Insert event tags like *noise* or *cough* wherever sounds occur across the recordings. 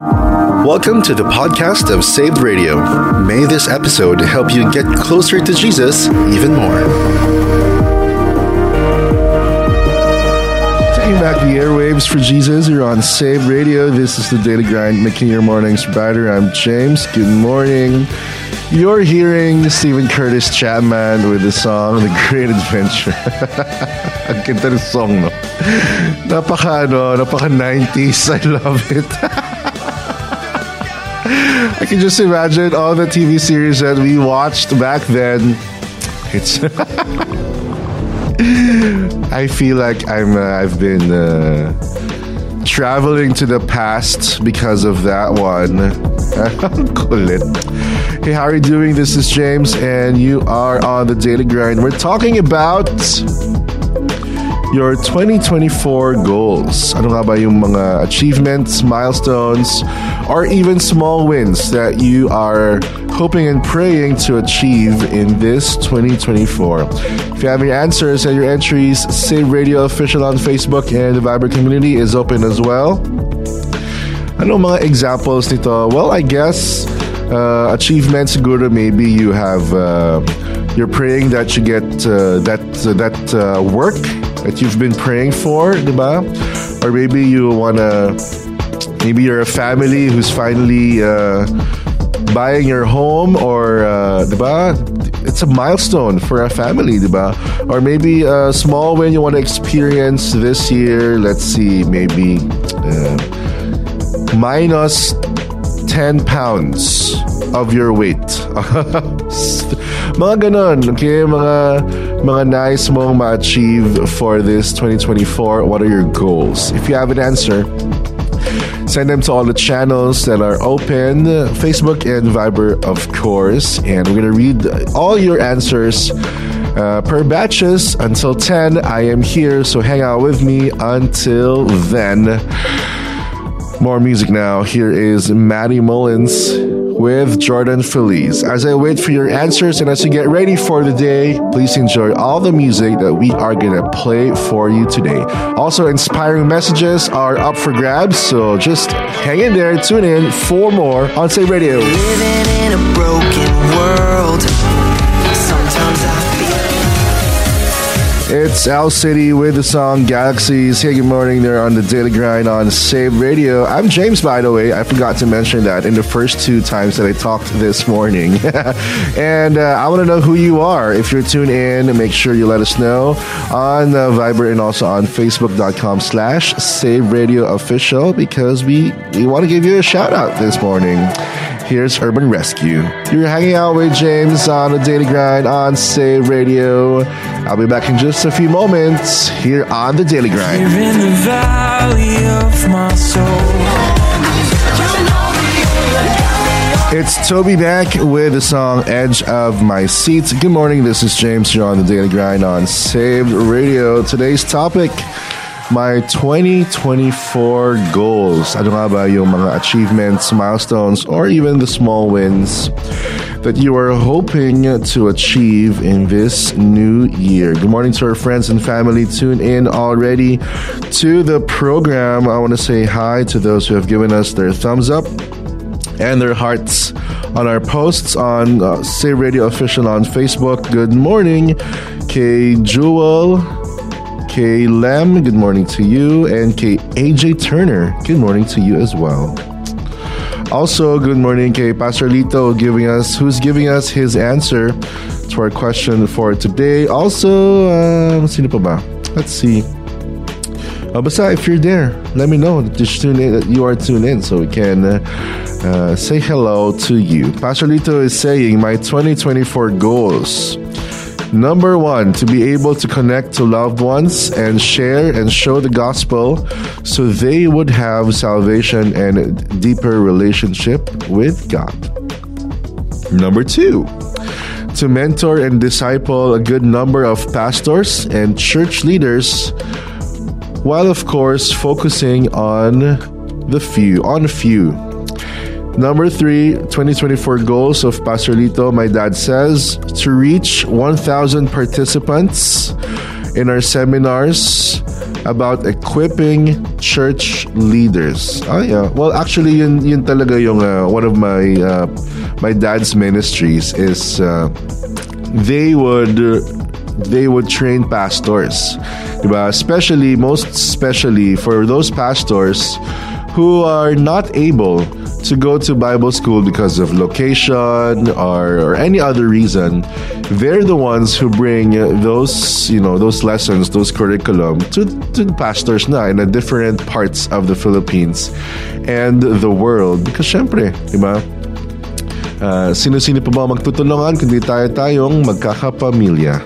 Welcome to the podcast of Saved Radio. May this episode help you get closer to Jesus even more. Taking back the airwaves for Jesus, you're on Saved Radio. This is the Daily Grind, making your mornings brighter. I'm James. Good morning. You're hearing Steven Curtis Chapman with the song The Great Adventure. *laughs* Ang ganda ng song, no? Napaka, ano, napaka 90s. I love it. *laughs* I can just imagine all the TV series that we watched back then. It's. *laughs* I feel like I'm. Uh, I've been uh, traveling to the past because of that one. *laughs* Hey, how are you doing? This is James, and you are on the Daily Grind. We're talking about your 2024 goals. Ano nga ba yung mga achievements, milestones, or even small wins that you are hoping and praying to achieve in this 2024? If you have your answers and your entries, Save Radio Official on Facebook and the Viber community is open as well. I Ano mga examples nito? Well, I guess uh, achievements siguro maybe you have uh, you're praying that you get uh, that that uh, work that you've been praying for, diba? Or maybe you wanna maybe you're a family who's finally uh, buying your home or uh? It's a milestone for a family, diba? Or maybe a small win you want to experience this year. Let's see, maybe uh, minus 10 pounds of your weight. *laughs* mga ganon, okay? Mga, mga nice mong ma-achieve for this 2024. What are your goals? If you have an answer, send them to all the channels that are open Facebook and Viber, of course. And we're going to read all your answers uh, per batches until 10. I am here, so hang out with me until then. More music now. Here is Maddie Mullins with Jordan Feliz. As I wait for your answers and as you get ready for the day, please enjoy all the music that we are going to play for you today. Also, inspiring messages are up for grabs, so just hang in there, tune in for more on Say Radio. It's Owl City with the song Galaxies. Hey, good morning. They're on the Daily Grind on Save Radio. I'm James, by the way. I forgot to mention that in the first two times that I talked this morning. *laughs* and uh, I want to know who you are. If you're tuned in, make sure you let us know on uh, Viber and also on Facebook.com slash Save Radio Official because we, we want to give you a shout out this morning. Here's Urban Rescue. You're hanging out with James on the Daily Grind on Save Radio. I'll be back in just a few moments here on the Daily Grind. You're in the valley of my soul. It's TobyMac with the song Edge of My Seat. Good morning, this is James. You're on the Daily Grind on Saved Radio. Today's topic, my 2024 goals. Ano nga ba yung mga achievements, milestones, or even the small wins that you are hoping to achieve in this new year. Good morning to our friends and family. Tune in already to the program. I want to say hi to those who have given us their thumbs up and their hearts on our posts on uh, Say Radio Official on Facebook. Good morning, K Jewel, K Lem. Good morning to you, and K AJ Turner. Good morning to you as well. Also, good morning, K Pastor Lito, giving us who's giving us his answer to our question for today. Also, um? Let's see. Uh, if you're there, let me know that, tune in, that you are tuned in so we can uh, uh, say hello to you. Pastor Lito is saying, My 2024 goals. Number one, to be able to connect to loved ones and share and show the gospel so they would have salvation and a deeper relationship with God. Number two, to mentor and disciple a good number of pastors and church leaders while of course focusing on the few on few number three 2024 goals of pastor lito my dad says to reach 1000 participants in our seminars about equipping church leaders. Oh yeah. Well, actually, yun, yun talaga yung uh, one of my uh, my dad's ministries is uh, they would they would train pastors. Diba? Especially, most especially for those pastors who are not able to go to Bible school because of location or, or any other reason, they're the ones who bring those, you know, those lessons, those curriculum to, to the pastors na in the different parts of the Philippines and the world. Because syempre, di ba? Uh, sino-sino pa ba magtutulungan kundi tayo-tayong magkakapamilya.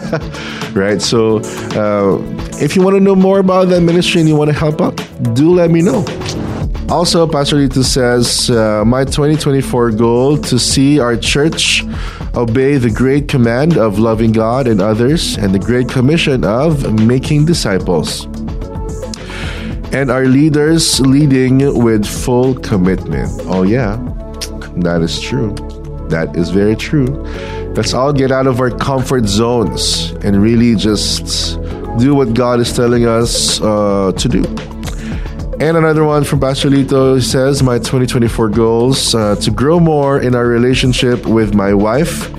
*laughs* right? So, uh, if you want to know more about that ministry and you want to help out, do let me know. Also, Pastor Lito says, uh, My 2024 goal to see our church obey the great command of loving God and others and the great commission of making disciples. And our leaders leading with full commitment. Oh, yeah, that is true. That is very true. Let's all get out of our comfort zones and really just do what God is telling us uh, to do. And another one from Pastor Lito says, My 2024 goals uh, to grow more in our relationship with my wife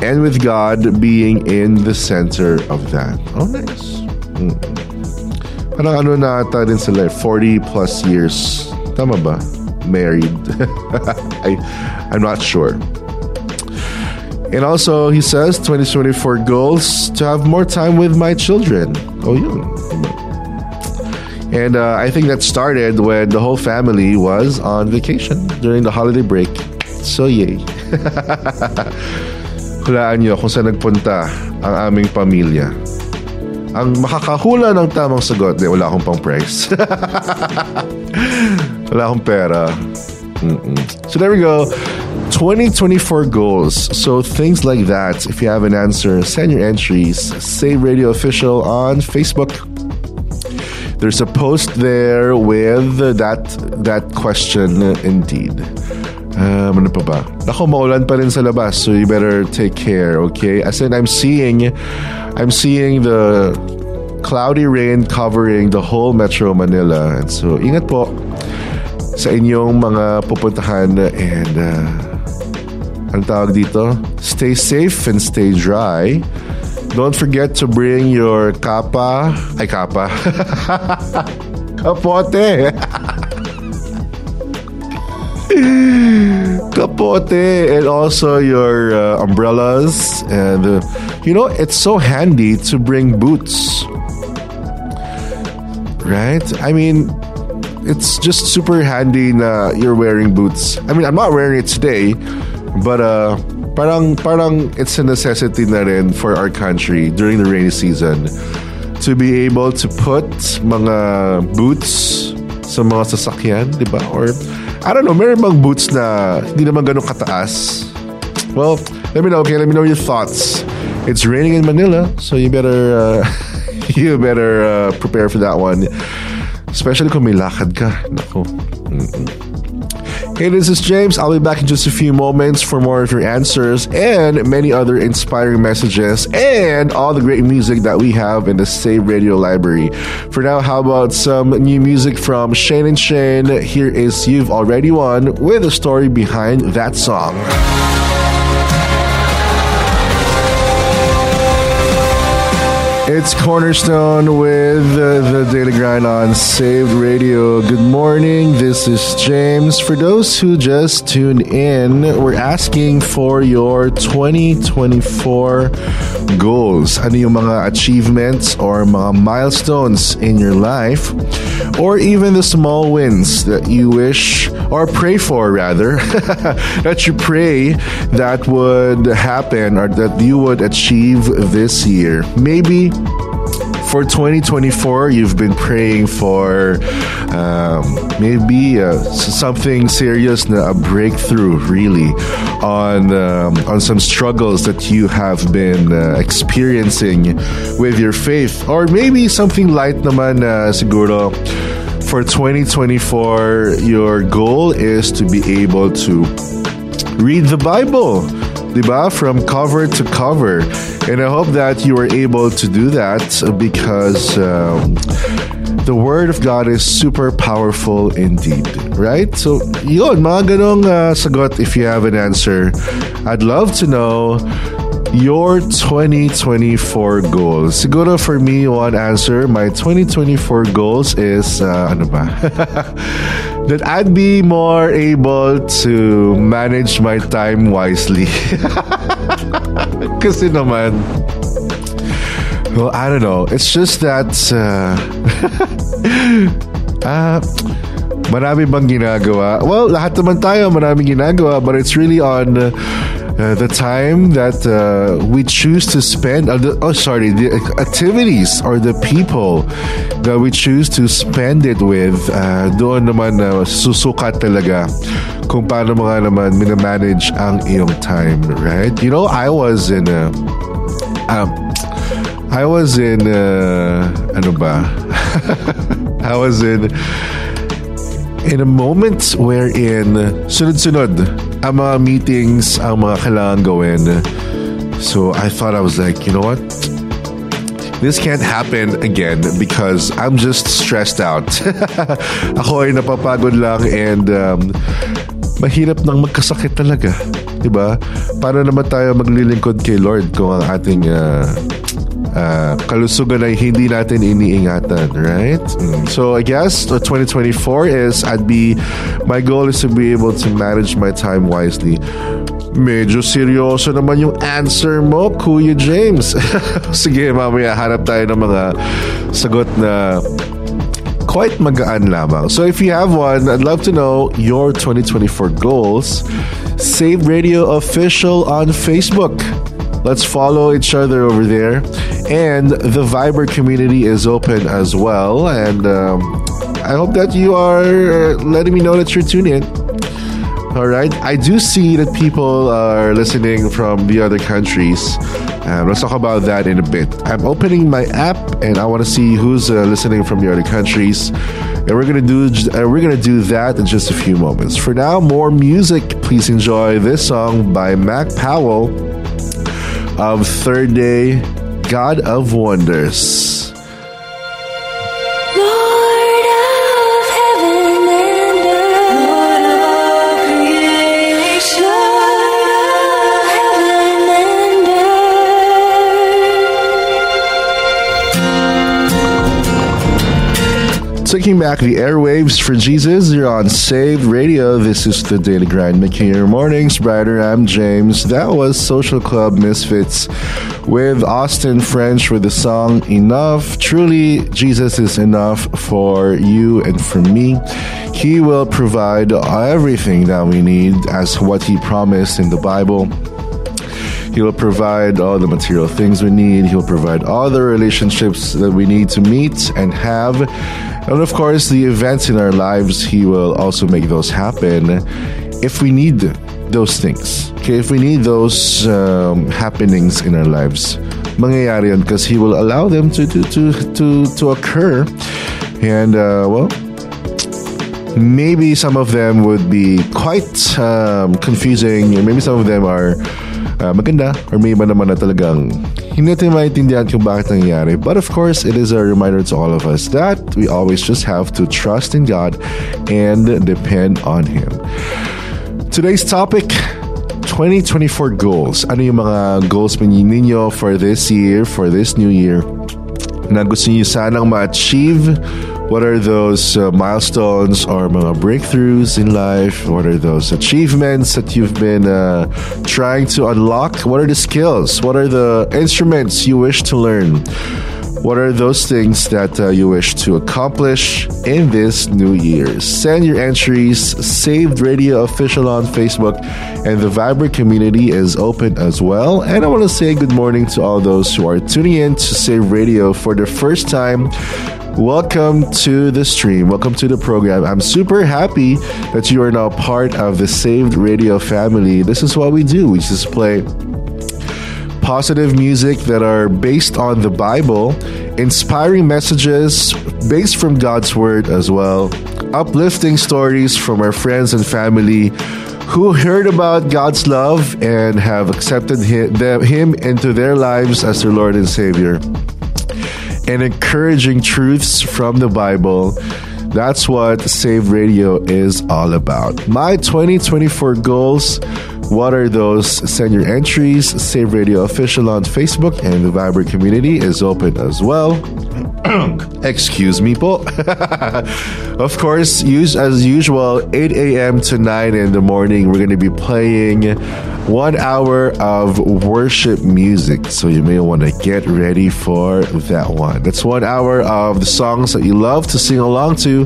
and with God being in the center of that. Oh, nice. Mm. Parang ano na ata din sila, 40 plus years. Tama ba? Married. *laughs* I, I'm not sure. And also, he says 2024 goals to have more time with my children. Oh, yun. And uh, I think that started when the whole family was on vacation during the holiday break. So, yay. *laughs* Hulaan nyo kung saan nagpunta ang aming pamilya. Ang makakahula ng tamang sagot, di, wala akong pang price. *laughs* wala akong pera. Mm-mm. So there we go. 2024 goals. So things like that. If you have an answer, send your entries. Save Radio Official on Facebook. There's a post there with that that question indeed. Um, ano pa ba? Ako, maulan pa rin sa labas, so you better take care, okay? As in, I'm seeing, I'm seeing the cloudy rain covering the whole Metro Manila. And so, ingat po sa inyong mga pupuntahan and uh, ang tawag dito, stay safe and stay dry. Don't forget to bring your kapa. Ay, kapa. *laughs* Kapote. *laughs* Kapote. And also your uh, umbrellas. And, uh, you know, it's so handy to bring boots. Right? I mean, it's just super handy na you're wearing boots. I mean, I'm not wearing it today, but uh, parang parang it's a necessity na rin for our country during the rainy season to be able to put mga boots sa mga sasakyan, di ba? Or, I don't know, meron bang boots na hindi naman ganun kataas? Well, let me know, okay? Let me know your thoughts. It's raining in Manila, so you better, uh, *laughs* you better uh, prepare for that one. Especially kung may lakad ka. Nako. Mm-mm. Hey, this is James. I'll be back in just a few moments for more of your answers and many other inspiring messages and all the great music that we have in the Save Radio Library. For now, how about some new music from Shane and Shane? Here is You've Already Won with a story behind that song. It's Cornerstone with uh, the Daily Grind on Saved Radio. Good morning. This is James. For those who just tuned in, we're asking for your 2024 goals. Ano yung mga achievements or mga milestones in your life or even the small wins that you wish or pray for rather *laughs* that you pray that would happen or that you would achieve this year. Maybe for 2024, you've been praying for um, maybe uh, something serious, a breakthrough, really, on um, on some struggles that you have been uh, experiencing with your faith, or maybe something light, naman, uh, siguro. For 2024, your goal is to be able to read the Bible diba? From cover to cover. And I hope that you were able to do that because um, the Word of God is super powerful indeed. Right? So, yun, mga ganong uh, sagot if you have an answer. I'd love to know your 2024 goals. Siguro for me, one answer, my 2024 goals is, uh, ano ba? *laughs* that I'd be more able to manage my time wisely. *laughs* Kasi naman, well, I don't know. It's just that, uh, uh, *laughs* marami bang ginagawa? Well, lahat naman tayo marami ginagawa, but it's really on uh, the time that uh, we choose to spend, uh, the, oh, sorry, the activities or the people that we choose to spend it with, uh, doon naman uh, susukat talaga kung paano mo nga naman minamanage ang iyong time, right? You know, I was in a, um, I was in, uh, ano ba? *laughs* I was in, in a moment wherein sunod-sunod ang mga meetings, ang mga kailangan gawin. So I thought I was like, you know what? This can't happen again because I'm just stressed out. *laughs* Ako ay napapagod lang and um, mahirap nang magkasakit talaga. Diba? Para naman tayo maglilingkod kay Lord kung ang ating uh, uh, kalusugan hindi natin iniingatan, right? Mm. So I guess 2024 is I'd be my goal is to be able to manage my time wisely. Medyo seryoso naman yung answer mo, Kuya James. *laughs* Sige, mamaya harap tayo ng mga sagot na quite magaan lamang. So if you have one, I'd love to know your 2024 goals. Save Radio Official on Facebook. Let's follow each other over there. And the Viber community is open as well. And um, I hope that you are uh, letting me know that you're tuning in. All right. I do see that people are listening from the other countries. Um, let's talk about that in a bit. I'm opening my app and I want to see who's uh, listening from the other countries. And we're gonna do uh, we're gonna do that in just a few moments. For now, more music. Please enjoy this song by Mac Powell of Third Day, God of Wonders. Taking back the airwaves for Jesus, you're on Saved Radio. This is the Daily Grind, making your mornings brighter. I'm James. That was Social Club Misfits with Austin French with the song Enough. Truly, Jesus is enough for you and for me. He will provide everything that we need as what He promised in the Bible. He will provide all the material things we need. He'll provide all the relationships that we need to meet and have. And of course, the events in our lives, He will also make those happen if we need those things. Okay, if we need those um, happenings in our lives, because He will allow them to to to to, to occur. And uh, well, maybe some of them would be quite um, confusing, maybe some of them are uh, maganda, or may iba naman na talagang hindi natin maintindihan kung bakit nangyayari. But of course, it is a reminder to all of us that we always just have to trust in God and depend on Him. Today's topic 2024 goals. Ano yung mga goals ninyo for this year, for this new year? Na gusto niyo sanang ma-achieve? What are those uh, milestones or mga breakthroughs in life? What are those achievements that you've been uh, trying to unlock? What are the skills? What are the instruments you wish to learn? What are those things that uh, you wish to accomplish in this new year? Send your entries. Saved Radio Official on Facebook, and the Viber community is open as well. And I want to say good morning to all those who are tuning in to Save Radio for the first time. Welcome to the stream. Welcome to the program. I'm super happy that you are now part of the Saved Radio family. This is what we do. We just play positive music that are based on the Bible, inspiring messages based from God's Word as well, uplifting stories from our friends and family who heard about God's love and have accepted him, them, him into their lives as their Lord and Savior. And encouraging truths from the Bible. That's what Save Radio is all about. My 2024 goals. What are those? Send your entries. Save Radio Official on Facebook and the Viber community is open as well. *clears throat* Excuse me po. *laughs* of course, use as usual, 8 a.m. to 9 in the morning, we're going to be playing one hour of worship music. So you may want to get ready for that one. That's one hour of the songs that you love to sing along to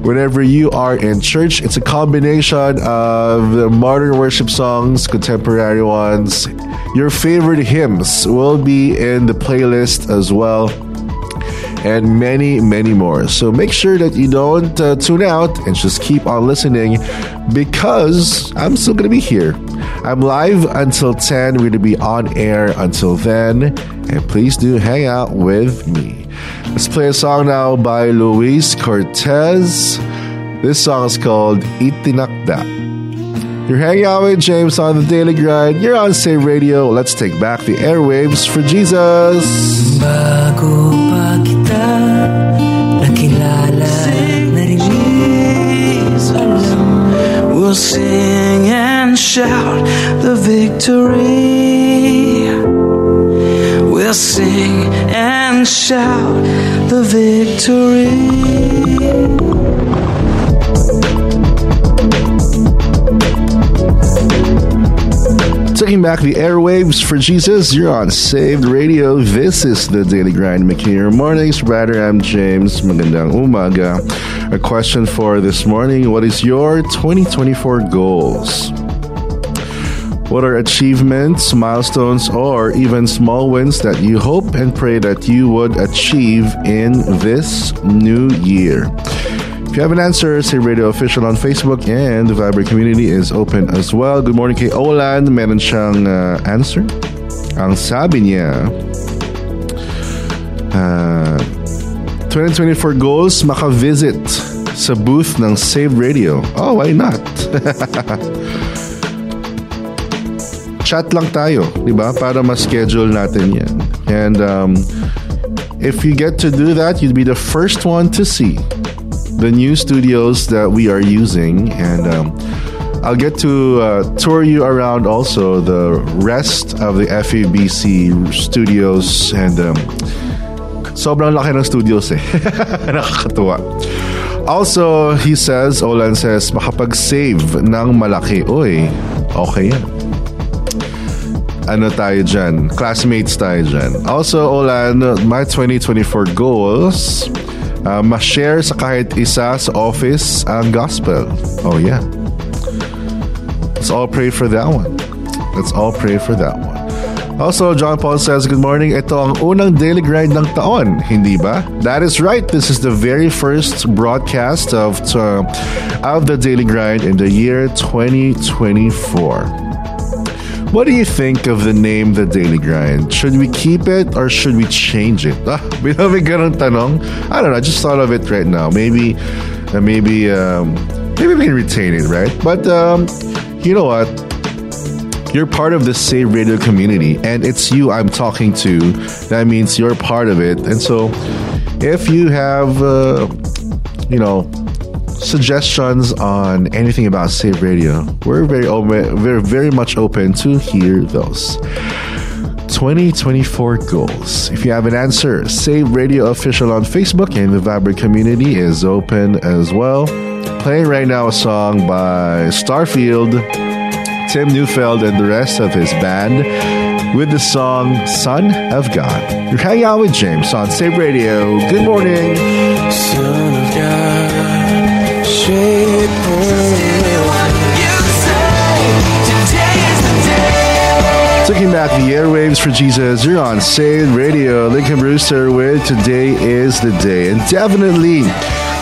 whenever you are in church. It's a combination of the modern worship songs, contemporary ones. Your favorite hymns will be in the playlist as well and many, many more. So make sure that you don't uh, tune out and just keep on listening because I'm still going to be here. I'm live until 10. We're going to be on air until then. And please do hang out with me. Let's play a song now by Luis Cortez. This song is called Itinakda. You're hanging out with James on the Daily Grind. You're on Save Radio. Let's take back the airwaves for Jesus. Bago pa kita nakilala narinig We'll sing and shout the victory. We'll sing and shout the victory Taking back the airwaves for Jesus, you're on Saved Radio. This is the Daily Grind McKinney Mornings. Brother, I'm James. Magandang umaga. A question for this morning What is your 2024 goals? What are achievements, milestones, or even small wins that you hope and pray that you would achieve in this new year? If you have an answer, say Radio Official on Facebook and the Viber community is open as well. Good morning kay Olan. Meron siyang uh, answer. Ang sabi niya, uh, 2024 goals, maka-visit sa booth ng Save Radio. Oh, why not? *laughs* Chat lang tayo, di ba? Para ma-schedule natin yan. And um, if you get to do that, you'd be the first one to see the new studios that we are using. And um, I'll get to uh, tour you around also the rest of the FEBC studios. And um, sobrang laki ng studios eh. *laughs* Nakakatuwa. Also, he says, Olan says, makapag-save ng malaki. Uy, okay yan ano tayo dyan. Classmates tayo dyan. Also, Olan, my 2024 goals, uh, ma-share sa kahit isa sa office ang gospel. Oh, yeah. Let's all pray for that one. Let's all pray for that one. Also, John Paul says, Good morning. Ito ang unang daily grind ng taon, hindi ba? That is right. This is the very first broadcast of, uh, of the daily grind in the year 2024. What do you think of the name The Daily Grind? Should we keep it or should we change it? Ah. *laughs* I don't know. I just thought of it right now. Maybe, uh, maybe, um, maybe we can retain it, right? But um, you know what? You're part of the Save Radio community, and it's you I'm talking to. That means you're part of it. And so, if you have, uh, you know, suggestions on anything about Save Radio, we're very open, we're very much open to hear those. 2024 goals. If you have an answer, Save Radio Official on Facebook and the Viber community is open as well. Playing right now a song by Starfield, Tim Neufeld, and the rest of his band with the song Son of God. You're hanging out with James on Save Radio. Good morning. God, Taking back the airwaves for Jesus, you're on Saved Radio. Lincoln Brewster with Today is the Day. And definitely,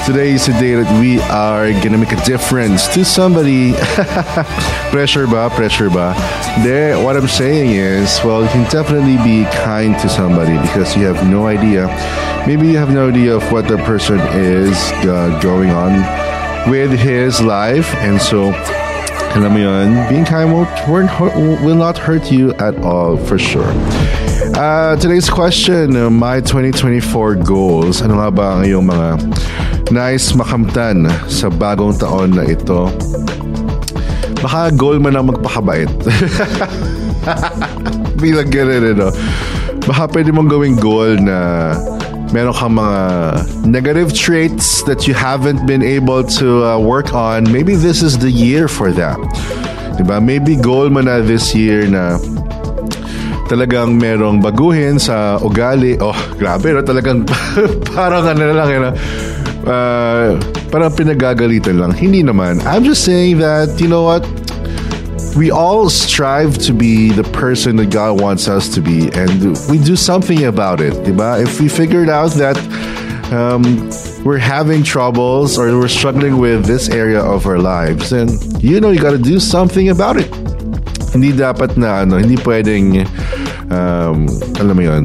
today is the day that we are gonna make a difference to somebody. *laughs* pressure ba? Pressure ba? There, what I'm saying is, well, you can definitely be kind to somebody because you have no idea. Maybe you have no idea of what the person is uh, going on with his life. And so, alam mo yun, being kind won't, won't will not hurt you at all, for sure. Uh, today's question, uh, my 2024 goals. Ano nga ba ang iyong mga nice makamtan sa bagong taon na ito? Baka goal mo na magpakabait. *laughs* Bilang ganun, ano. Baka pwede mong gawing goal na meron kang mga negative traits that you haven't been able to uh, work on. Maybe this is the year for that. Diba? Maybe goal mo na this year na talagang merong baguhin sa ugali. Oh, grabe, no? Talagang *laughs* parang ano lang, yun, uh, parang pinagagalitan lang. Hindi naman. I'm just saying that, you know what? We all strive to be the person that God wants us to be, and we do something about it. Diba? If we figured out that um, we're having troubles or we're struggling with this area of our lives, then you know you got to do something about it. Hindi dapat na ano, hindi pwedeng um, alam mo yun,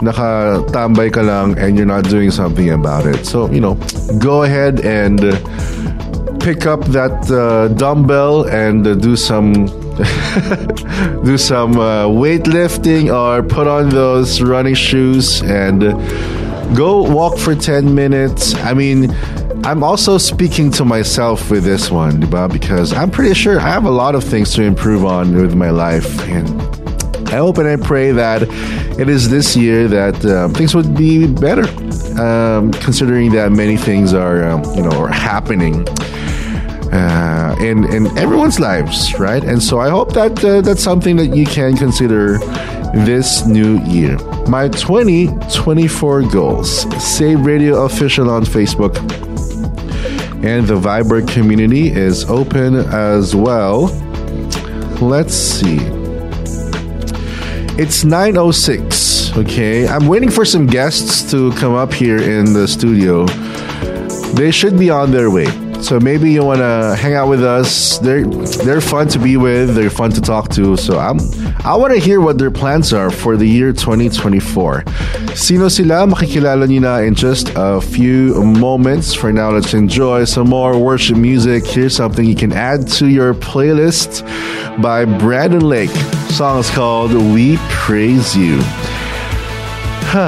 nakatambay ka lang and you're not doing something about it. So, you know, go ahead and pick up that uh, dumbbell and uh, do some *laughs* do some uh, weightlifting or put on those running shoes and uh, go walk for 10 minutes. I mean, I'm also speaking to myself with this one, because I'm pretty sure I have a lot of things to improve on with my life. And I hope and I pray that it is this year that um, things would be better, um, considering that many things are, um, you know, are happening uh, in in everyone's lives, right? And so I hope that uh, that's something that you can consider this new year. My 2024 goals: Save Radio official on Facebook, and the Viber community is open as well. Let's see. It's 9:06. Okay, I'm waiting for some guests to come up here in the studio. They should be on their way. So maybe you want to hang out with us. They're they're fun to be with. They're fun to talk to. So I'm I want to hear what their plans are for the year 2024. Sino sila? Makikilala niyo na in just a few moments. For now, let's enjoy some more worship music. Here's something you can add to your playlist by Brandon Lake. Song is called "We Praise You." *sighs*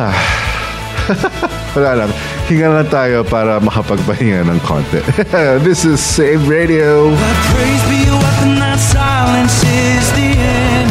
Lang. Hinga lang tayo para makapagpahinga ng konti. *laughs* this is Save Radio. But praise be a weapon that silences the enemy.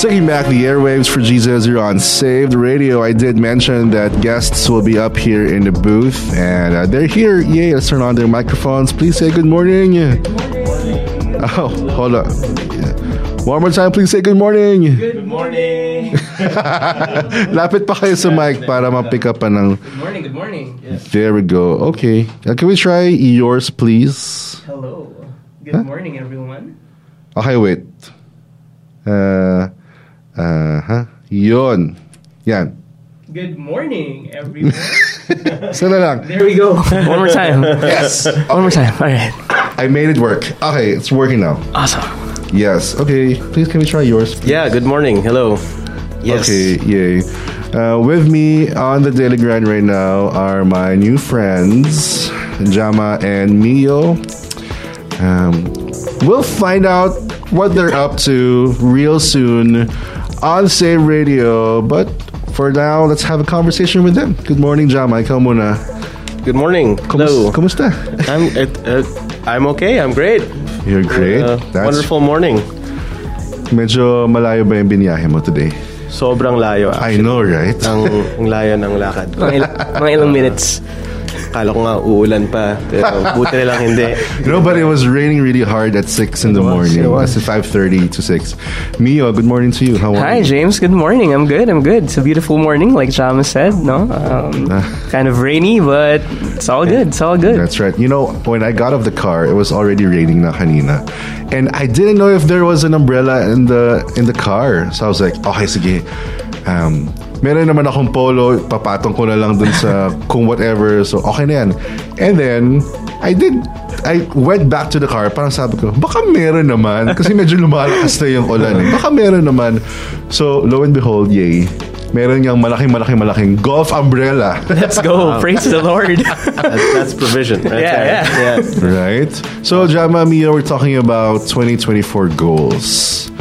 Taking back the airwaves for Jesus, you're on Saved Radio. I did mention that guests will be up here in the booth, and uh, they're here. Yay, let's turn on their microphones. Please say good morning. Good morning. Oh, hold on. One more time, please say good morning. Good morning. *laughs* Lapit pa kayo sa mic para ma-pick up pa ng... Good morning. Good morning. Yes. There we go. Okay. Uh, can we try yours, please? Hello. Good morning, everyone. Okay, wait. Uh, uh, huh? Yun. Yan. Good morning, everyone. *laughs* Sana lang. there we go. One more time. Yes. One more time. All right. I made it work. Okay, it's working now. Awesome. Yes. Okay. Please, can we try yours? Yeah, good morning. Hello. Yes. Okay. Yay. Uh, with me on the daily grind right now are my new friends, Jama and Mio. Um, we'll find out what they're up to real soon on Save Radio. But for now, let's have a conversation with them. Good morning, Jama. Ikaw muna. Good morning. Hello. Kumus- Kumusta? I'm uh, uh, I'm okay. I'm great. You're great. Uh, That's wonderful morning. Medyo malayo ba yung biniyahe mo today? Sobrang layo. I know, right? Ang, ang layo ng lakad. *laughs* Mga, il- mga ilang minutes. Kala ko nga uulan pa. Pero *laughs* buti na lang hindi. No, but it was raining really hard at 6 in the was, morning. it was. It's 5.30 to 6. Mio, good morning to you. How are Hi, you? James. Good morning. I'm good. I'm good. It's a beautiful morning, like Jama said. No, um, kind of rainy, but it's all good. It's all good. That's right. You know, when I got off the car, it was already raining na kanina. And I didn't know if there was an umbrella in the in the car. So I was like, okay, sige. Um, meron naman akong polo, papatong ko na lang dun sa *laughs* kung whatever. So okay na yan. And then, I did, I went back to the car. Parang sabi ko, baka meron naman. Kasi medyo lumalakas na yung ulan. Eh. Baka meron naman. So, lo and behold, yay. meron niyang malaking, malaking, malaking golf umbrella. Let's go. *laughs* Praise the Lord. That's, that's provision. Right Yeah, there. yeah. right? So, Jama Mia, we're talking about 2024 goals.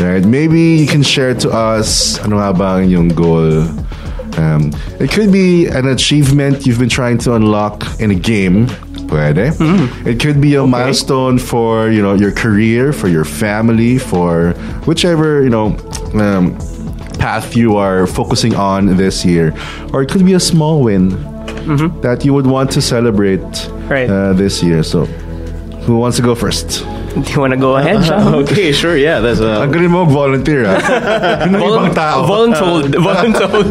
Right? Maybe you can share to us ano nga ba ang inyong goal. Um, it could be an achievement you've been trying to unlock in a game. Pwede. It could be a milestone for you know your career, for your family, for whichever you know um, path you are focusing on this year, or it could be a small win that you would want to celebrate Right. uh, this year. So, who wants to go first? Do *laughs* you want to go ahead, Sean? Okay, sure. Yeah, that's uh, Ang galing mo volunteer ah. *laughs* Yun ang ibang tao. Voluntold. *laughs* Voluntold.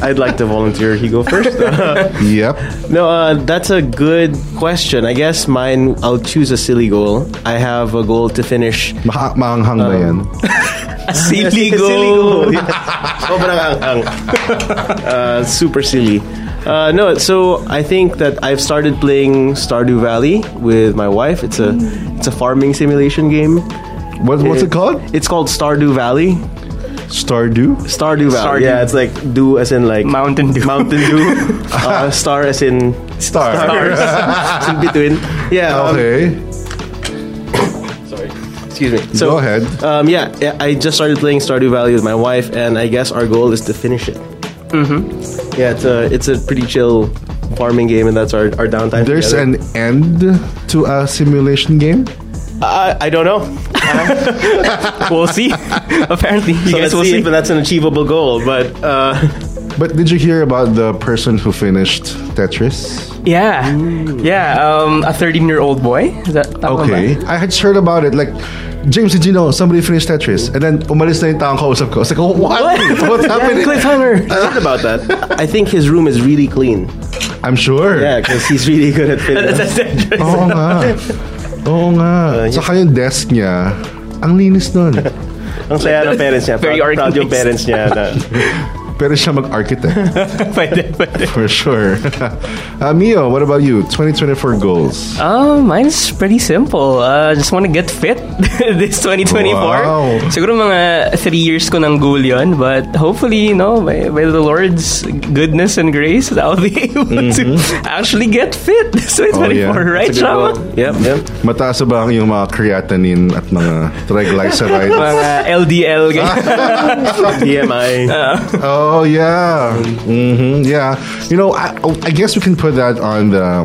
I'd like to volunteer. He go first. Yep. no, uh, that's a good question. I guess mine. I'll choose a silly goal. I have a goal to finish. Maka- maanghang ba yan? A silly Silly goal. goal. Sobrang ang ang. Uh, super silly. Uh, no, so I think that I've started playing Stardew Valley with my wife. It's a it's a farming simulation game. What, what's it called? It's called Stardew Valley. Stardew? Stardew Valley. Stardew. Yeah, it's like do as in like Mountain Dew. Mountain Dew. *laughs* uh, star as in Star. stars. *laughs* in between. Yeah. um, Okay. sorry. Excuse me. So, Go ahead. Um, yeah, yeah, I just started playing Stardew Valley with my wife, and I guess our goal is to finish it. Mm-hmm. Yeah, it's a it's a pretty chill farming game, and that's our, our downtime. There's together. an end to a simulation game? I, I don't know. *laughs* We'll see. *laughs* Apparently, you So guys will see see. if that's an achievable goal. But uh, But did you hear about the person who finished Tetris? Yeah. Yeah. Um, a 13 year old boy. Is that tama Okay. I had heard about it. Like, James, did you know somebody finished Tetris? And then umalis na yung taong kausap ko. I was like, oh, what? *laughs* What's happening? Cliffhanger. I heard about that. I think his room is really clean. I'm sure. Yeah, because he's really good at fitness. Oo nga. Oo nga. Saka yung desk niya, ang linis nun. Ang saya ng parents niya. Very Proud, proud yung parents niya. Na, Pero siya mag-architect. *laughs* Pwede, pwede. For sure. *laughs* uh, Mio, what about you? 2024 goals. Uh, mine's pretty simple. Uh, just want to get fit *laughs* this 2024. Wow. Siguro mga three years ko ng goal yun. But hopefully, you know, by, by the Lord's goodness and grace, I'll be able to actually get fit this 2024, Mm-hmm. Oh, yeah. right, Shama? Yep, yep. Mataas ba ang yung mga creatinine at mga triglycerides? Mga LDL. DMI. oh, yeah. hmm yeah. You know, I, I guess we can put that on the...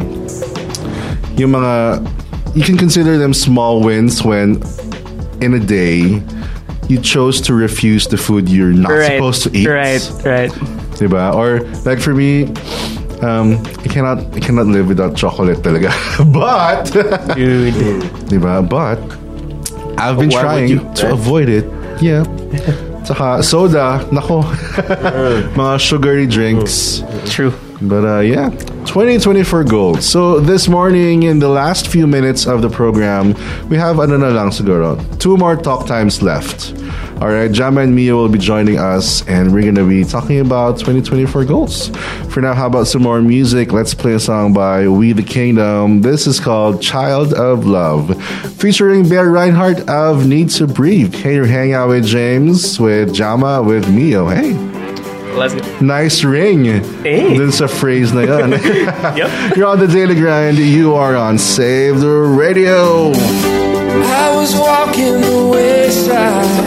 Yung mga... You can consider them small wins when in a day you chose to refuse the food you're not right. supposed to eat. Right, right. Diba? Or like for me, um, I cannot I cannot live without chocolate talaga. *laughs* but Dude. *laughs* diba? But I've been Why trying you, to right? avoid it. Yeah. *laughs* Saka soda, nako. *laughs* Mga sugary drinks. True. But uh, yeah, 2024 goals. So this morning, in the last few minutes of the program, we have ano na lang siguro, two more talk times left. All right, Jama and Mia will be joining us, and we're gonna be talking about 2024 goals. For now, how about some more music? Let's play a song by We the Kingdom. This is called "Child of Love," featuring Bear Rinehart of Need to Breathe. Hey, you're hanging out with James, with Jama, with Mio. Hey. Let's. Nice ring. Hey. Dun sa phrase na yun. *laughs* Yep. *laughs* You're on the Daily Grind. You are on Save the Radio. I was walking the wayside.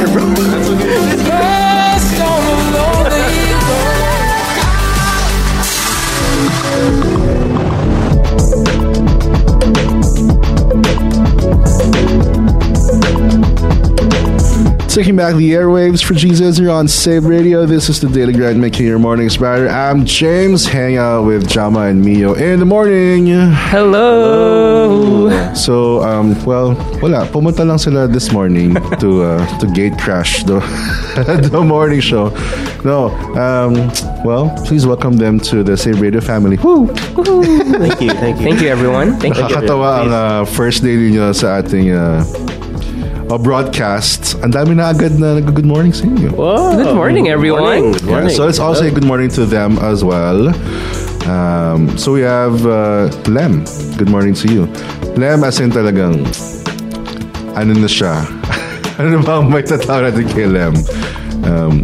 Taking back the airwaves for Jesus. You're on Save Radio. This is the Daily Grind making your mornings brighter. I'm James. Hang out with Jama and Mio in the morning. Hello. So, um, well, wala. Pumunta lang sila this morning *laughs* to uh, to gate crash the, *laughs* the morning show. No, um, well, please welcome them to the Save Radio family. Woo! Thank you, thank you. Thank you, everyone. Thank you. Nakakatawa ang uh, first day ninyo sa ating uh, uh, broadcast. Ang dami na agad na nag-good morning sa inyo. Whoa. Good morning, everyone. Good Yeah, morning. so let's all say good morning to them as well. Um, so we have uh, Lem. Good morning to you. Lem as in talagang ano na siya? *laughs* ano ba ang may tatawag natin kay Lem? Um,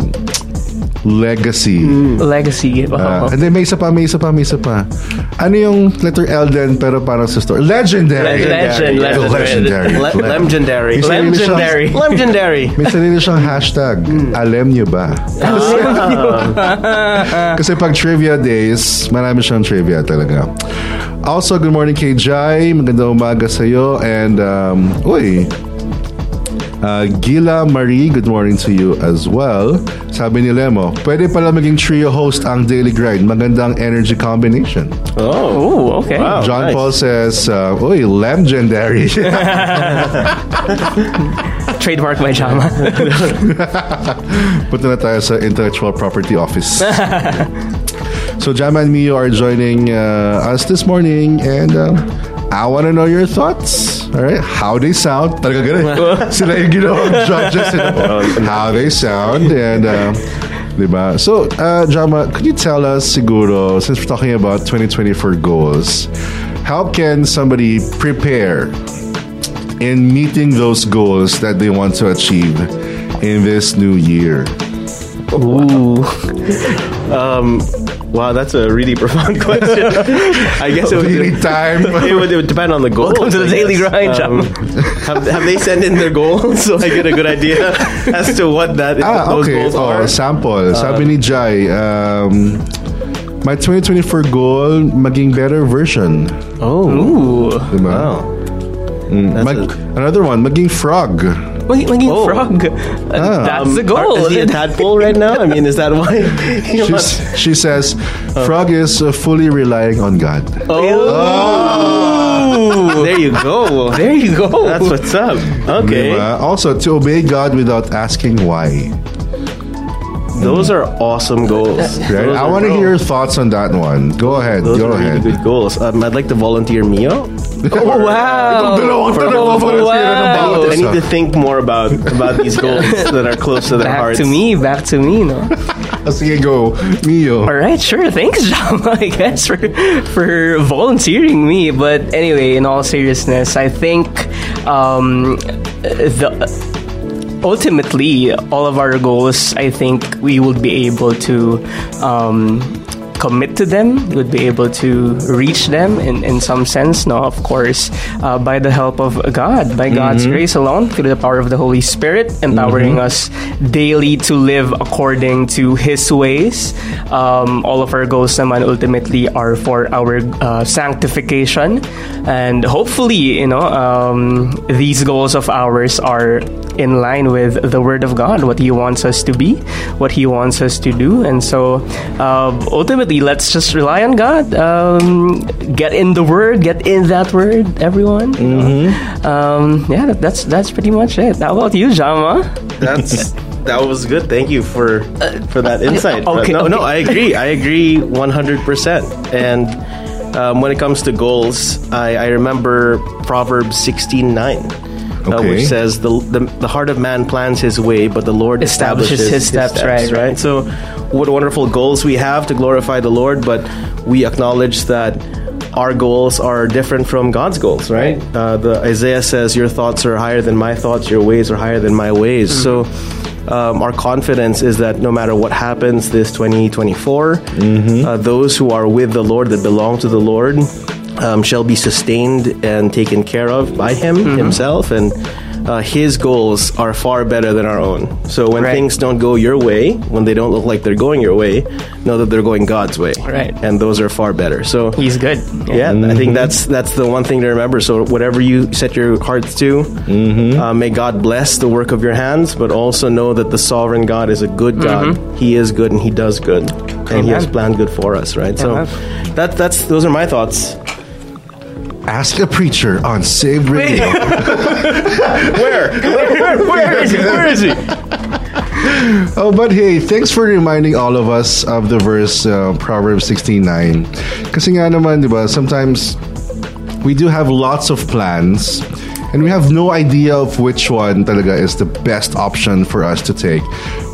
Legacy. Legacy. Ah, Wow. and then may isa pa, may isa pa, may isa pa. Ano yung letter L din pero parang sa story? Legendary. Legend, legend, Legendary. Le- legendary. May sarili siyang- Legendary. *laughs* Legendary. May sarili siyang hashtag. Alam niyo ba? *laughs* Kasi pag trivia days, marami siyang trivia talaga. Also, good morning kay Jai. Magandang umaga sa'yo. And, um, uy, uh, Gila Marie, good morning to you as well. Sabi ni Lemo, pwede pala maging trio host ang Daily Grind. Magandang energy combination. Oh, okay. Wow. John nice. Paul says, uh, uy, legendary. *laughs* Trademark my Jama. *laughs* Punta na tayo sa Intellectual Property Office. *laughs* so Jam and Mio are joining uh, us this morning and um, I want to know your thoughts. All right, how they sound. Talaga ganun. *laughs* Sila yung ginawang judges. eh. *laughs* how they sound and um, Diba? So, uh, Jama, could you tell us, siguro, since we're talking about 2024 goals, how can somebody prepare in meeting those goals that they want to achieve in this new year? Ooh. *laughs* Wow, that's a really *laughs* profound question. I guess it would, Do you time? *laughs* it would, it would depend on the goal. Welcome to the Daily. Grind, Um, have, have they sent in their goals *laughs* so I get a good idea as to what that Ah, those okay. goals Oh, are? sample. Sabi ni Jai, um, my 2024 goal, maging better version. Oh, Ooh. Diba? wow. Mm, mag- another one, maging frog. Maging, maging Oh. frog. *laughs* Ah. That's the Are- goal. Is he a tadpole right now? I mean, is that why? *laughs* She's, she says, frog is uh, fully relying on God. oh, there you go. there you go. That's what's up. Okay, Diba? Also, to obey God without asking why. Those are awesome goals. Right? Those I want to hear your thoughts on that one. Go ahead. Those Go are ahead. really good goals. Um, I'd like to volunteer Mio. *laughs* oh, wow. dalawang For- tanong mo, wow. I need, I isa. need to think more about about these *laughs* goals that are close to their Back hearts. to me, back to me, no? *laughs* Sige, go. Mio. All right, sure. Thanks, Jama, I guess, for for volunteering me. But anyway, in all seriousness, I think um, the ultimately all of our goals, I think we would be able to. Um, commit to them would be able to reach them in, in some sense no of course uh, by the help of god by god's grace alone through the power of the holy spirit empowering us daily to live according to his ways. Um, all of our goals naman ultimately are for our uh, sanctification. And hopefully you know um, these goals of ours are in line with the word of god what he wants us to be what he wants us to do. And so uh, ultimately let's just rely on god um, get in the word get in that word everyone you know? um, yeah that, that's that's pretty much it how about you jama That's that was good. Thank you for for that insight. Okay, no, no. I agree. *laughs* I agree one hundred percent. And um, when it comes to goals, I, I remember Proverbs sixteen nine. Uh, which says the, the the heart of man plans his way, but the Lord Establishes establishes, his steps, right, right. So, what wonderful goals we have to glorify the Lord, but we acknowledge that our goals are different from God's goals, right? Uh, the Isaiah says, "Your thoughts are higher than my thoughts; your ways are higher than my ways." So. Um, our confidence is that no matter what happens this 2024, uh, those who are with the Lord, that belong to the Lord, um, shall be sustained and taken care of by Him Himself, and uh, His goals are far better than our own. So when Right. things don't go your way, when they don't look like they're going your way, know that they're going God's way, Right. And those are far better. So he's good yeah, I think that's that's the one thing to remember. So whatever you set your hearts to, uh, may God bless the work of your hands, but also know that the sovereign God is a good God. He is good and He does good, and He has planned good for us. Right. So Amen. that that's those are my thoughts. Ask a preacher on Save Radio. *laughs* Where where where is he? Where is he? Oh, but hey, thanks for reminding all of us of the verse uh, Proverbs 16:9. Kasi nga naman, 'di ba, sometimes we do have lots of plans And we have no idea of which one talaga is the best option for us to take.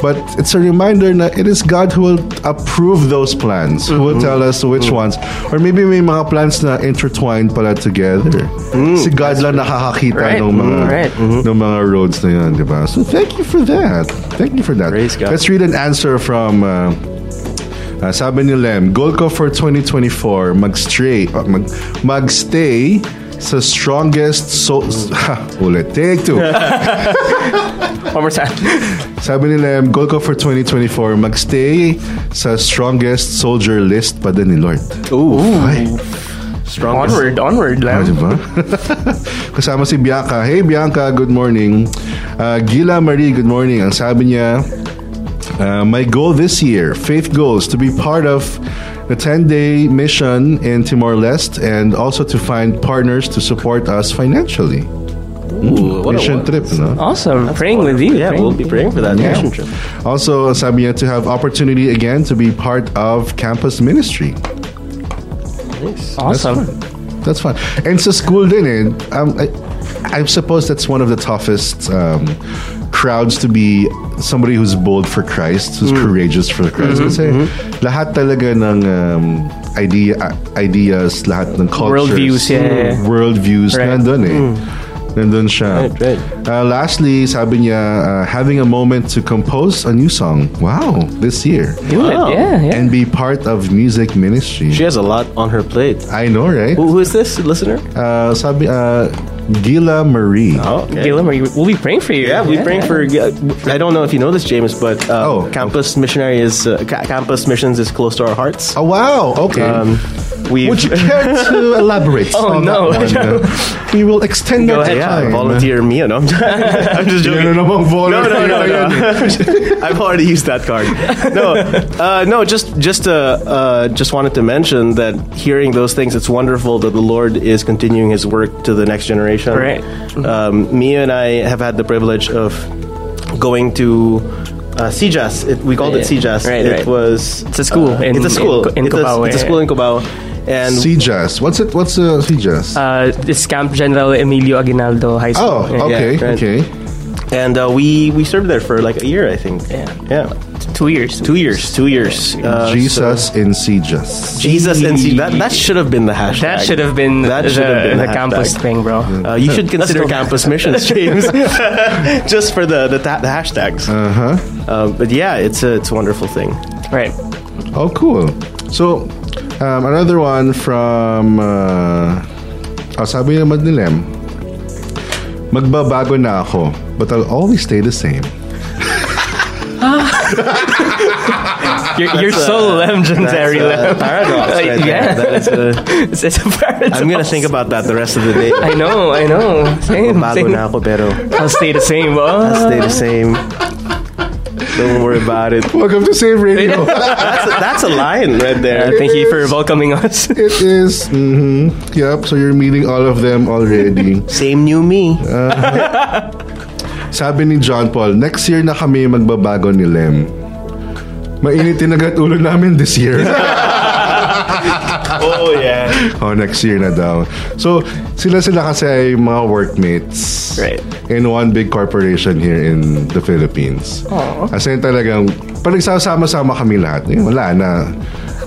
But it's a reminder na it is God who will approve those plans, who will tell us which ones. Or maybe may mga plans na intertwined pala together. Si God lang nakakakita Right. ng mga, right. ng mga roads na yun, di ba? So thank you for that. Thank you for that. God. Let's read an answer from uh, uh, sabi ni Lem, goal ko for 2024, mag-stray, uh, mag, mag-stay sa strongest so ha, ulit take two *laughs* One more time. sabi ni Lem goal ko for 2024 mag-stay sa strongest soldier list pa din ni Lord Ooh, Ay, strongest. onward, onward, ah, Lam. diba? *laughs* kasama si Bianca hey Bianca good morning uh, Gila Marie good morning ang sabi niya Uh, my goal this year, faith goals, to be part of the 10-day mission in Timor-Leste and also to find partners to support us financially. Ooh, what a mission one. trip, no? Awesome. Praying with you. Yeah, praying we'll be praying for that Yeah. mission trip. Also, sabi niya to have opportunity again to be part of campus ministry. Nice. Awesome. That's fun. And sa school din eh, um, I, I suppose that's one of the toughest um, crowds to be somebody who's bold for Christ, who's courageous for Christ. Kasi lahat talaga ng um, idea, ideas, lahat ng cultures, Worldviews, yeah. worldviews, Right. nandun eh. Nandun siya. Right, right. Uh, lastly, sabi niya, uh, having a moment to compose a new song. Wow, this year. Do it. Yeah, yeah. And be part of music ministry. She has a lot on her plate. I know, right? Who, who is this listener? Uh, sabi, uh, Gila Marie. Oh, okay. Gilliam, are you- we'll be praying for you. Yeah, we're praying for. I don't know if you know this, James, but uh, Oh. campus missionary is uh, ca- campus missions is close to our hearts. Oh, wow. Okay. Um, we Would you care *laughs* to elaborate? Oh, on no. that one? Uh, *laughs* we will extend Go that ahead. yeah, time. volunteer me, you know. *laughs* I'm just joking. Yan na namang No, no, volunteer no, yan eh. no. I've already used that card. No, uh, no. Just, just, uh, uh, just wanted to mention that hearing those things, it's wonderful that the Lord is continuing His work to the next generation. Right. Um, Mio and I have had the privilege of going to. Uh, CJAS, it, we called it Yeah. CJAS. Right, it right. was It's a school uh, in- it's a school in- in it's, Cubao, a, it's a school in Cubao, and CJAS. What's it? What's uh, CJAS? Uh, this Camp General Emilio Aguinaldo High School. oh, okay, Yeah, right. okay. and uh, we we served there for like a year, I think. Yeah. yeah, Two years. two years, two years. Uh, Jesus in CJAS. Jesus and see that that should have been the hashtag. That should have been That the, should have been the the campus thing, bro. Uh, you should *laughs* consider campus missions, *laughs* James, just for the the, ta- the hashtags. Uh huh. Uh, but yeah, it's a it's a wonderful thing. Right. Oh, cool. So, um, another one from. Uh, oh, sabi naman ni Lem, magbabago na ako, but I'll always stay the same. *laughs* You're, you're so legendary, Uh, Lem. paradox, right there. yeah. That is a- *laughs* It's, it's a paradox. I'm gonna think about that the rest of the day. I know, I know. Same, Bago same. na ako, pero I'll stay the same. Oh. I'll stay the same. Don't worry about it. Welcome to Save Radio. *laughs* That's a, that's a line right Uh, there. thank you for welcoming us. it is. Mm-hmm. Yep. So you're meeting all of them already. Same new me. *laughs* Sabi ni John Paul, next year na kami magbabago ni Lem. Mainitin agad ulo namin this year. *laughs* oh yeah. oh, next year na daw. So, sila-sila kasi ay mga workmates. Right. In one big corporation here in the Philippines. As in talagang, pag nagsasama-sama kami lahat, eh, wala na.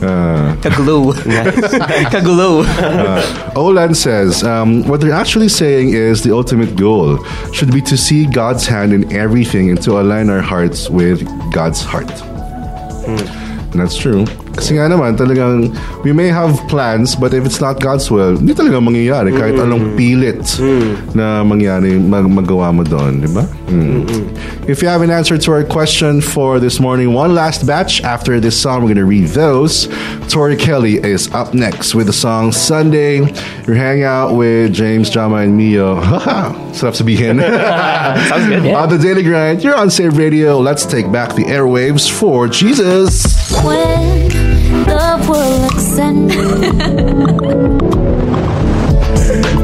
Uh, Kagulo. *laughs* *laughs* Kagulo. uh, Olan says, um, what they're actually saying is the ultimate goal should be to see God's hand in everything and to align our hearts with God's heart. And that's true. Kasi nga naman, talagang, we may have plans, but if it's not God's will, hindi talaga mangyayari. Kahit anong pilit na mangyari, mag magawa mo doon, di ba? Mm. If you have an answer to our question for this morning, one last batch after this song, we're going to read those. Tori Kelly is up next with the song Sunday. You're hanging out with James, Jama, and Mio. *laughs* Sarap sabihin. *laughs* Sounds good, yeah. On the Daily Grind, you're on Save Radio. Let's take back the airwaves for Jesus. When the world looks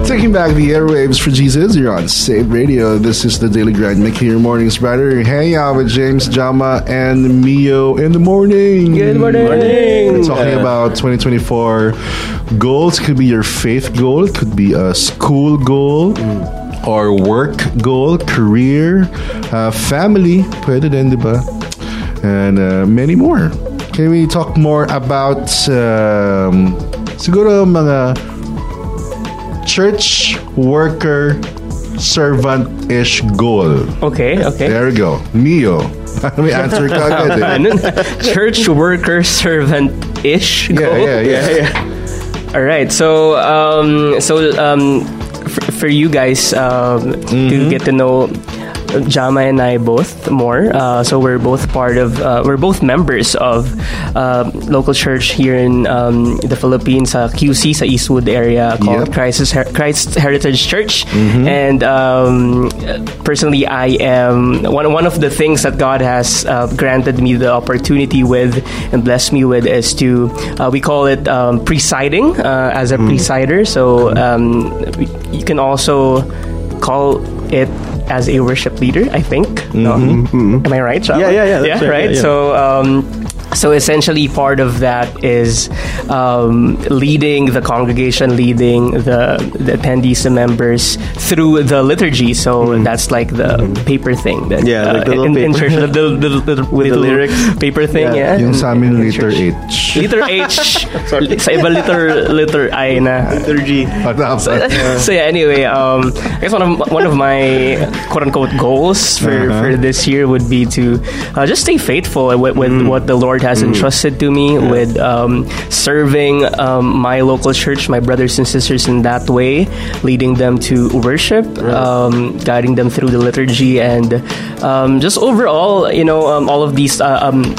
Taking back the airwaves for Jesus, you're on Save Radio. This is the Daily Grind, making your mornings brighter. You're hanging out with James, Jama, and Mio in the morning. Good morning. We're talking about 2024 goals. Could be your faith goal. Could be a school goal. or work goal, career, uh, family, pwede din, di ba? And uh, many more. Can we talk more about um, siguro mga church worker servant-ish goal? Okay, okay. There we go. Neo. *laughs* May answer ka *laughs* agad eh. Church worker servant ish. goal. Yeah, yeah, yeah. All right. So, um, so um, for, for you guys um, Mm-hmm. to get to know Jama and I both more. Uh, so we're both part of, uh, we're both members of uh, local church here in um, the Philippines, uh, QC, sa Eastwood area called Yep. Christ, Christ Heritage Church. Mm-hmm. And um, personally, I am one one of the things that God has uh, granted me the opportunity with and blessed me with is to uh, we call it um, presiding uh, as a Mm. presider. So um, you can also call it as a worship leader. I think. No? Am I right? Shama? Mm-hmm. Yeah, yeah, yeah, Yeah, right, yeah. So. Um, so essentially, part of that is um, leading the congregation, leading the, the attendees, the members through the liturgy. So that's like the paper thing. That, Mm-hmm. Yeah, like the little in, in church, the, the, the, the, *laughs* With the lyrics. paper thing. Yeah. Yeah, Yung sa amin, in- in letter. H. *laughs* Letter H. *laughs* sa iba, letter, letter I na. Liturgy. Dapat. so yeah. Anyway, um, I guess one of one of my quote unquote goals for, Uh-huh. for this year would be to uh, just stay faithful with, with Mm. what the Lord has entrusted to me, with um, serving um, my local church, my brothers and sisters in that way, leading them to worship, um, guiding them through the liturgy, and um, just overall, you know, um, all of these. Uh, um,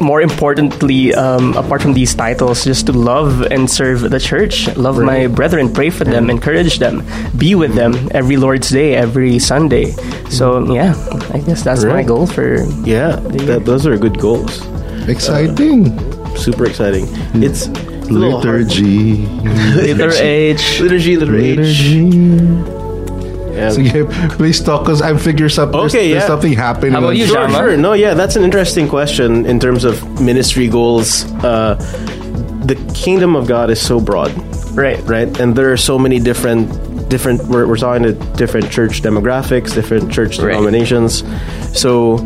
more importantly, um, apart from these titles, just to love and serve the church, love my brethren, pray for them, encourage them, be with them every Lord's Day, every Sunday. So yeah, I guess that's my goal for. Yeah, that, those are good goals. Exciting. Super exciting. It's a little hard. *laughs* Liturgy. Letter H. Liturgy, letter H. Liturgy. Yeah. Sige, please talk because I'm figuring some, there's, Okay, there's yeah. something happening. How about you, Sure, Jama? sure. No, yeah, that's an interesting question in terms of ministry goals. Uh, the kingdom of God is so broad, Right. right? And there are so many different, different. We're, we're talking to different church demographics, different church Right. denominations. So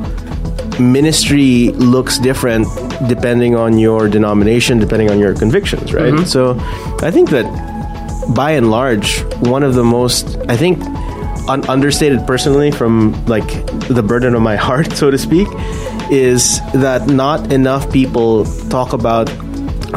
ministry looks different depending on your denomination, depending on your convictions, right? Mm-hmm. So I think that by and large, one of the most, I think, un- understated personally from like the burden of my *laughs* heart, so to speak, is that not enough people talk about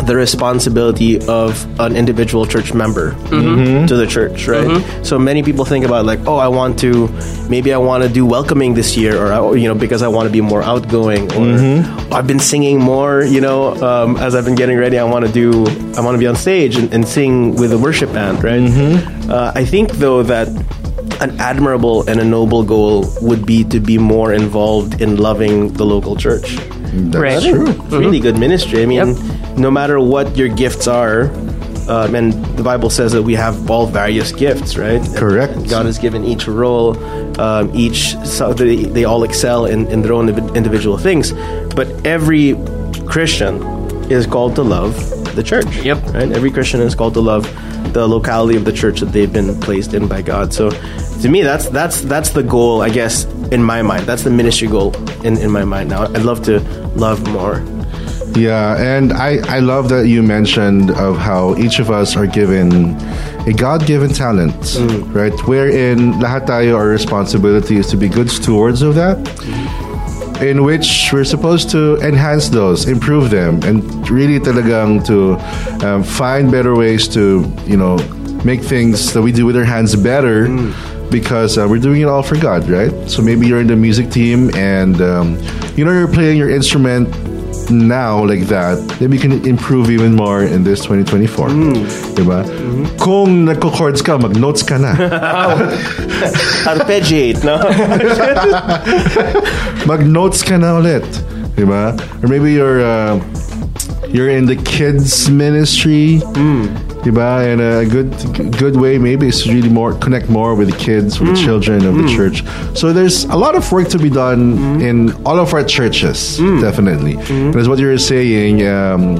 the responsibility of an individual church member mm-hmm. to the church, right? Mm-hmm. So many people think about like, oh, I want to, maybe I want to do welcoming this year, or uh, you know, because I want to be more outgoing, or mm-hmm. I've been singing more, you know, um, as I've been getting ready, I want to do, I want to be on stage and, and sing with a worship band, right? Uh, I think though that an admirable and a noble goal would be to be more involved in loving the local church. That's Right. true. It's really good ministry. I mean, no matter what your gifts are, um, and the Bible says that we have all various gifts, right? Correct. God has given each role, um, each so they, they all excel in, in their own individual things. But every Christian is called to love the church. Yep. Right. Every Christian is called to love the locality of the church that they've been placed in by God. So, to me, that's that's that's the goal, I guess, in my mind. That's the ministry goal in, in my mind. Now, I'd love to love more. Yeah, and I, I love that you mentioned of how each of us are given a God-given talent, right? Wherein lahat tayo, our responsibility is to be good stewards of that, in which we're supposed to enhance those, improve them, and really talagang to um, find better ways to, you know, make things that we do with our hands better because uh, we're doing it all for God, right? So maybe you're in the music team and um, you know you're playing your instrument now like that, maybe you can improve even more in this 2024. Diba? Kung nagko-chords ka, mag-notes ka na. *laughs* Arpeggiate, no? *laughs* mag-notes ka na ulit. Diba? Or maybe you're uh, you're in the kids ministry. Hmm. Diba? And a good good way maybe is to really more connect more with the kids, with the hmm. children of the hmm. church. So there's a lot of work to be done in all of our churches, definitely. And as what you were saying, um,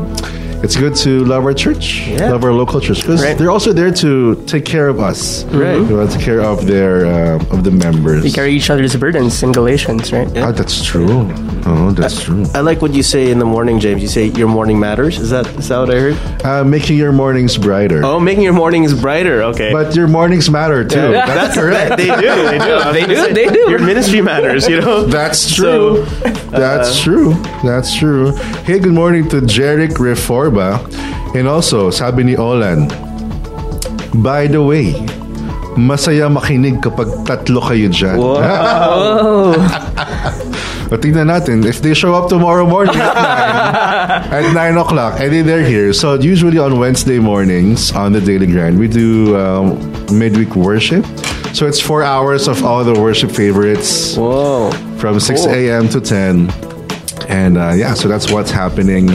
it's good to love our church, Yeah. love our local church, because Right. they're also there to take care of us. Right. They want to take care of their uh, of the members. We carry each other's burdens in Galatians, right? Ah, that's true. Oh, that's true. I like what you say in the morning, James. You say your morning matters. Is that is that what I heard? Uh, making your mornings brighter. Oh, making your mornings brighter. Okay. But your mornings matter too. Yeah, That's correct. They do. They do. *laughs* I was They do, they do. Your ministry matters. You know. That's true. That's true. That's true. Hey, good morning to Jeric Reforba. And also, sabi ni Olan, By the way, masaya makinig kapag tatlo kayo dyan. o *laughs* tingnan natin, if they show up tomorrow morning at 9, at 9 o'clock, and then they're here. So usually on Wednesday mornings on the Daily Grind, we do um, midweek worship. So it's four hours of all the worship favorites Whoa. from 6 a.m. to 10. And uh, yeah, so that's what's happening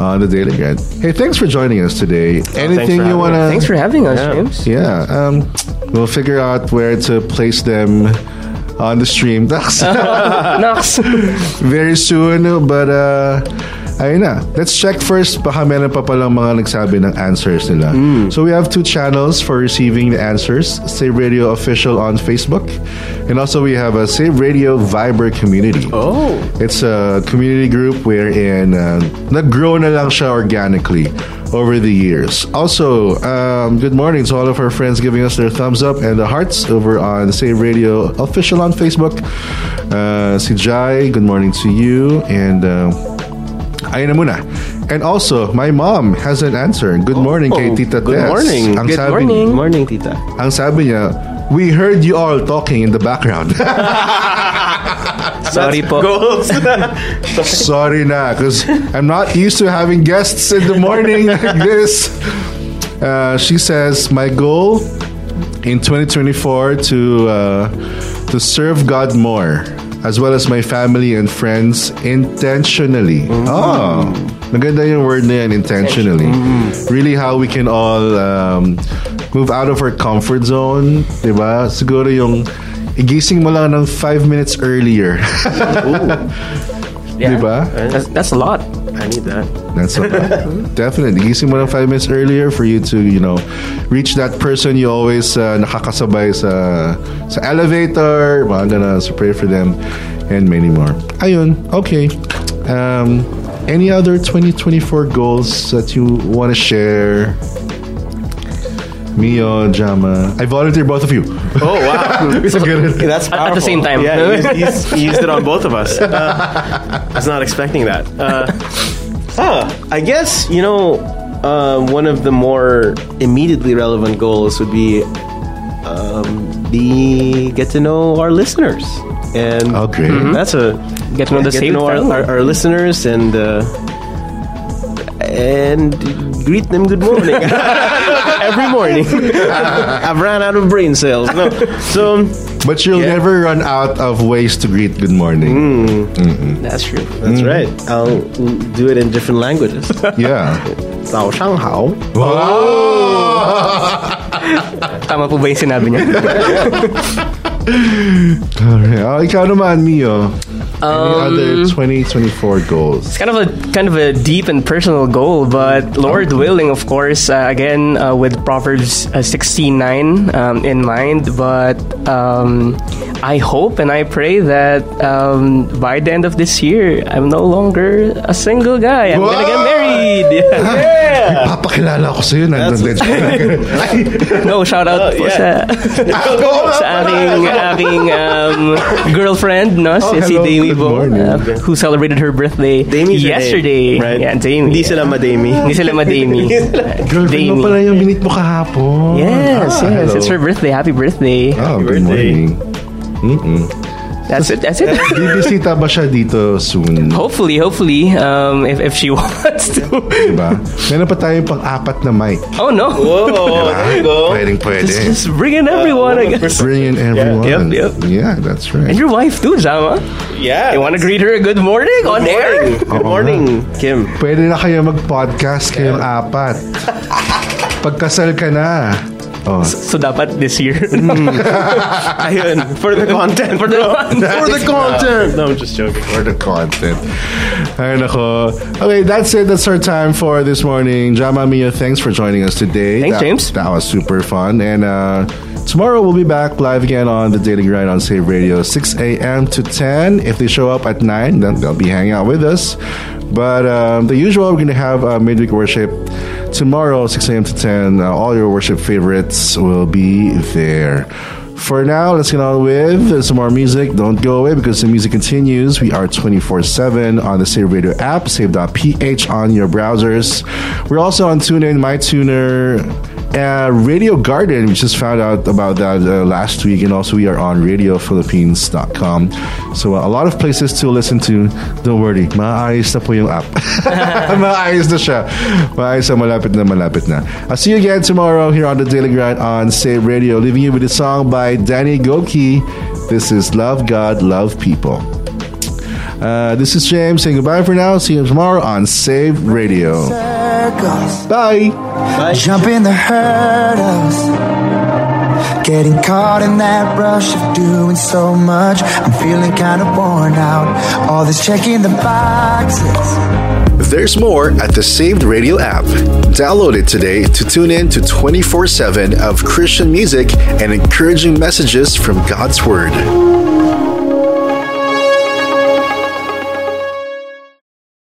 on the Daily Grind. Hey, thanks for joining us today. Anything for you want to? Thanks for having us, Yeah. James. Yeah, um, we'll figure out where to place them on the stream. *laughs* *laughs* Nox. Very soon, but uh, ayun na. Let's check first baka meron pa palang mga nagsabi ng answers nila. So we have two channels for receiving the answers. Save Radio Official on Facebook. And also we have a Save Radio Viber community. Oh. It's a community group wherein uh, nag-grow na lang siya organically over the years. Also, um, good morning to all of our friends giving us their thumbs up and the hearts over on Save Radio Official on Facebook. Uh, si Jai, good morning to you. And uh, ayun na muna. And also, my mom has an answer. Good morning kay Tita Oh, good Tess. morning. Ang Good sabi, morning. Good morning, Tita. Ang sabi niya, we heard you all talking in the background. *laughs* Sorry po. Goals. *laughs* Sorry na, because I'm not used to having guests in the morning *laughs* like this. Uh, she says, my goal in 2024 to uh, to serve God more, as well as my family and friends intentionally. Oh, maganda yung word na yan, intentionally. Really how we can all um, move out of our comfort zone, di ba? Siguro yung igising mo lang ng five minutes earlier. *laughs* Yeah. Diba? That's, that's a lot. I need that. That's a lot. *laughs* Definitely. Gising mo lang five minutes earlier for you to, you know, reach that person you always uh, nakakasabay sa, sa elevator, mga ganun. So pray for them and many more. Ayun. Okay. Um, any other 2024 goals that you want to share? Mio, Jama. I volunteer both of you. Oh wow. *laughs* So good. That's At- at the same time. Yeah, he's, *laughs* he's, he used it on both of us. Uh, I was not expecting that. Uh, huh, I guess you know uh, one of the more immediately relevant goals would be um, be get to know our listeners, and Oh, great. that's a Get to know the get to know our, our, our listeners and. Uh, and greet them good morning *laughs* every morning. *laughs* I've ran out of brain cells. No, so But you'll Yeah. never run out of ways to greet good morning. That's true. That's right. I'll do it in different languages. *laughs* Yeah. 早上好. Tama po ba yung sinabi niya? Alright. Oh, ikaw naman, Mio. Any other 2024 goals? It's kind of a kind of a deep and personal goal, but Lord willing, of course, uh, again uh, with Proverbs uh, um, in mind. But um, I hope and I pray that um, by the end of this year, I'm no longer a single guy. I'm gonna get Wow! Married. Yeah. *laughs* Papakilala ko sa'yo. Nandun din. no, shout out po yeah. sa sa aking aking um, girlfriend, no, Oh, si, si hello, Damie good po, uh, who celebrated her birthday Damie's your yesterday. name, right? Yeah, Damie. Hindi sila madami. Hindi sila madami. *laughs* Girlfriend mo pala yung minute mo kahapon. Yes, Ah, yes. hello. It's her birthday. Happy birthday. Oh, good birthday. morning. Mm-mm. That's it. That's it. Bibisita ba siya dito soon? hopefully, hopefully, um, if, if she *laughs* wants to. Diba? Meron pa tayong pang-apat na mic. Oh no. Whoa, there you go. Pwedeng pwede. Just, just bring in everyone, I guess. Bring in everyone. Yep, yep. Yeah, that's right. And your wife too, Zama. Yeah. You want to greet her a good morning on air? Good morning, Kim. Pwede na kayo mag-podcast kayong apat. Pagkasal ka na. Oh. So dapat this year. *laughs* *laughs* Ayun, for the content. For the content. For the content! No, I'm just joking. For the content. Ay, nako. Okay, that's it. That's our time for this morning. Jama Mio, thanks for joining us today. Thanks, That- James. That was super fun. And uh, tomorrow we'll be back live again on the Daily Grind on Save Radio, 6 a.m. to 10. If they show up at 9, then they'll be hanging out with us. But um, the usual, we're going to have uh, midweek worship tomorrow, 6 a.m. to 10. Uh, all your worship favorites will be there. For now, let's get on with some more music. Don't go away because the music continues. We are 24 7 on the Save Radio app, save.ph on your browsers. We're also on TuneIn, MyTuner, uh, Radio Garden. We just found out about that uh, last week. And also, we are on RadioPhilippines.com. So, uh, a lot of places to listen to. Don't worry, maayos na po yung app. *laughs* maayos na siya. Maayos na, malapit na, malapit na. I'll see you again tomorrow here on the Daily Grind on Save Radio. Leaving you with a song by Danny Gokey. This is Love God, Love People. Uh, this is James saying goodbye for now. See you tomorrow on Save Radio. Circles, Bye. jumping the hurdles. Getting caught in that rush of doing so much. I'm feeling kind of worn out. All this checking the boxes. There's more at the Saved Radio app. Download it today to tune in to 24 7 of Christian music and encouraging messages from God's Word.